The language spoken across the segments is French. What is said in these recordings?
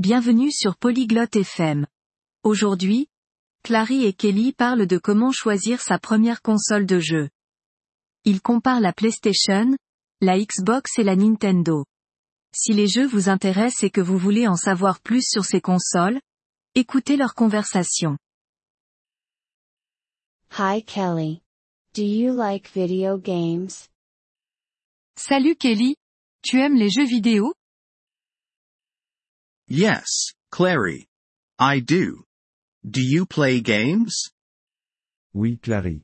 Bienvenue sur Polyglotte FM. Aujourd'hui, Clary et Kelly parlent de comment choisir sa première console de jeu. Ils comparent la PlayStation, la Xbox et la Nintendo. Si les jeux vous intéressent et que vous voulez en savoir plus sur ces consoles, écoutez leur conversation. Hi Kelly. Do you like video games? Salut Kelly. Tu aimes les jeux vidéo? Yes, Clary. I do. Do you play games? Oui, Clary.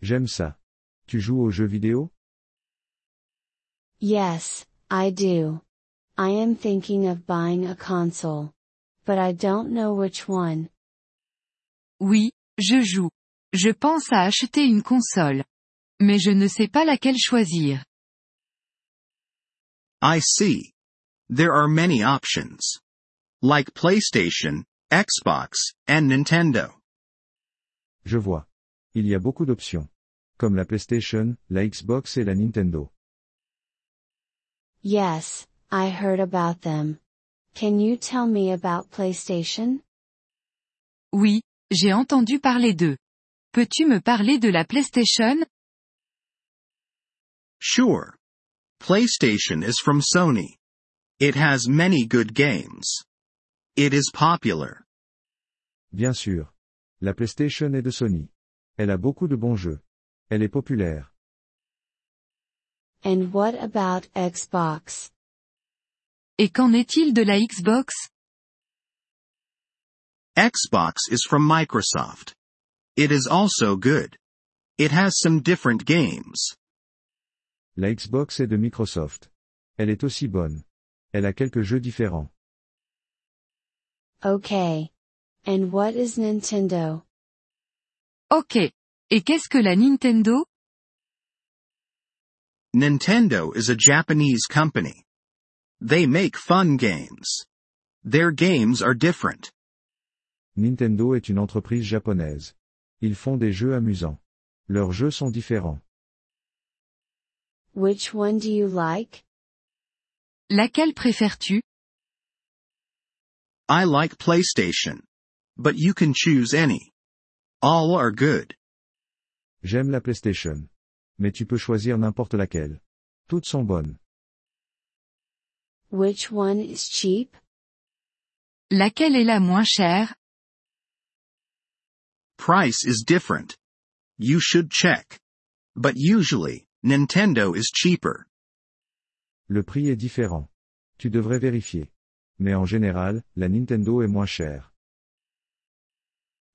J'aime ça. Tu joues aux jeux vidéo? Yes, I do. I am thinking of buying a console. But I don't know which one. Oui, je joue. Je pense à acheter une console. Mais je ne sais pas laquelle choisir. I see. There are many options. Like PlayStation, Xbox, and Nintendo. Je vois. Il y a beaucoup d'options. Comme la PlayStation, la Xbox et la Nintendo. Yes, I heard about them. Can you tell me about PlayStation? Oui, j'ai entendu parler d'eux. Peux-tu me parler de la PlayStation? Sure. PlayStation is from Sony. It has many good games. It is popular. Bien sûr. La PlayStation est de Sony. Elle a beaucoup de bons jeux. Elle est populaire. And what about Xbox? Et qu'en est-il de la Xbox? Xbox is from Microsoft. It is also good. It has some different games. La Xbox est de Microsoft. Elle est aussi bonne. Elle a quelques jeux différents. Okay. And what is Nintendo? Ok. Et qu'est-ce que la Nintendo? Nintendo is a Japanese company. They make fun games. Their games are different. Nintendo est une entreprise japonaise. Ils font des jeux amusants. Leurs jeux sont différents. Which one do you like? Laquelle préfères-tu? I like PlayStation. But you can choose any. All are good. J'aime la PlayStation. Mais tu peux choisir n'importe laquelle. Toutes sont bonnes. Which one is cheap? Laquelle est la moins chère? Price is different. You should check. But usually, Nintendo is cheaper. Le prix est différent. Tu devrais vérifier. Mais en général, la Nintendo est moins chère.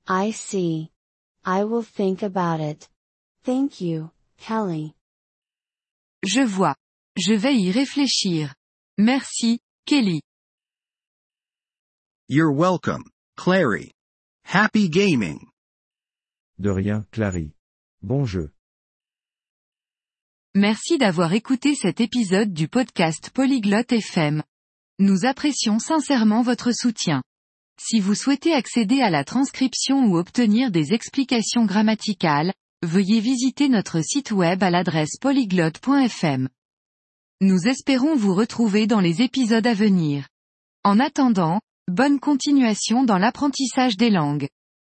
I see. I will think about it. Thank you, Kelly. Je vois. Je vais y réfléchir. Merci, Kelly. You're welcome, Clary. Happy gaming. De rien, Clary. Bon jeu. Merci d'avoir écouté cet épisode du podcast Polyglotte FM. Nous apprécions sincèrement votre soutien. Si vous souhaitez accéder à la transcription ou obtenir des explications grammaticales, veuillez visiter notre site web à l'adresse polyglotte.fm. Nous espérons vous retrouver dans les épisodes à venir. En attendant, bonne continuation dans l'apprentissage des langues.